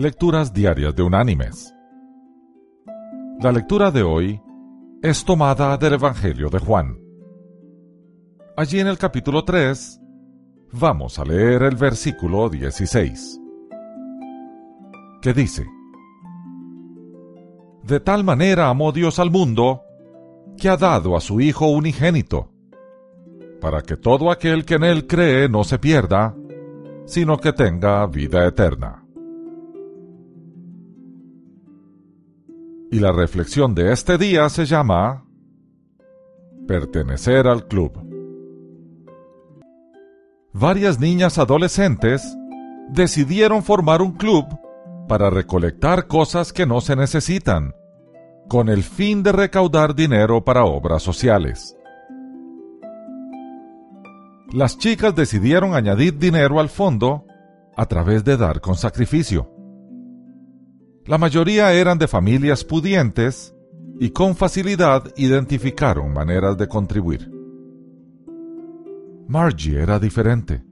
Lecturas Diarias de Unánimes. La lectura de hoy es tomada del Evangelio de Juan. Allí en el capítulo 3 vamos a leer el versículo 16, que dice, De tal manera amó Dios al mundo, que ha dado a su Hijo unigénito, para que todo aquel que en él cree no se pierda, sino que tenga vida eterna. Y la reflexión de este día se llama Pertenecer al club. Varias niñas adolescentes decidieron formar un club para recolectar cosas que no se necesitan, con el fin de recaudar dinero para obras sociales. Las chicas decidieron añadir dinero al fondo a través de dar con sacrificio. La mayoría eran de familias pudientes y con facilidad identificaron maneras de contribuir. Margie era diferente.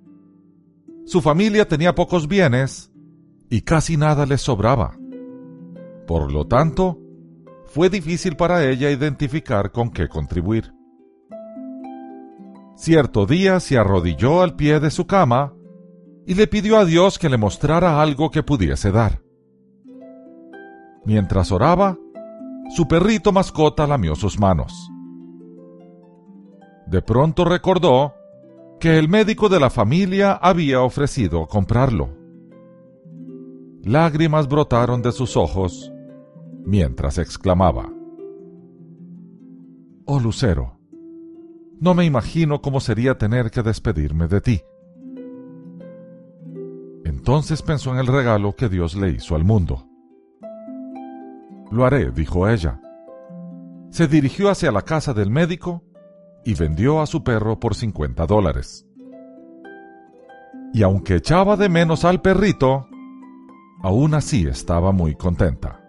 Su familia tenía pocos bienes y casi nada le sobraba. Por lo tanto, fue difícil para ella identificar con qué contribuir. Cierto día se arrodilló al pie de su cama y le pidió a Dios que le mostrara algo que pudiese dar. Mientras oraba, su perrito mascota lamió sus manos. De pronto recordó que el médico de la familia había ofrecido comprarlo. Lágrimas brotaron de sus ojos mientras exclamaba, Oh Lucero, no me imagino cómo sería tener que despedirme de ti. Entonces pensó en el regalo que Dios le hizo al mundo. Lo haré, dijo ella. Se dirigió hacia la casa del médico y vendió a su perro por 50 dólares. Y aunque echaba de menos al perrito, aún así estaba muy contenta.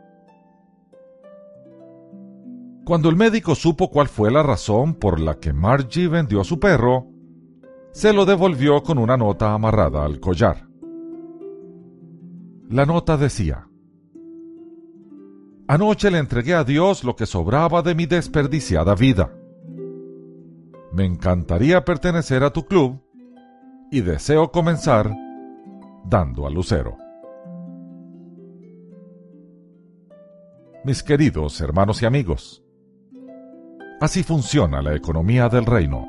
Cuando el médico supo cuál fue la razón por la que Margie vendió a su perro, se lo devolvió con una nota amarrada al collar. La nota decía, Anoche le entregué a Dios lo que sobraba de mi desperdiciada vida. Me encantaría pertenecer a tu club y deseo comenzar dando a Lucero. Mis queridos hermanos y amigos, así funciona la economía del reino.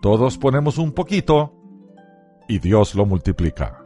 Todos ponemos un poquito y Dios lo multiplica.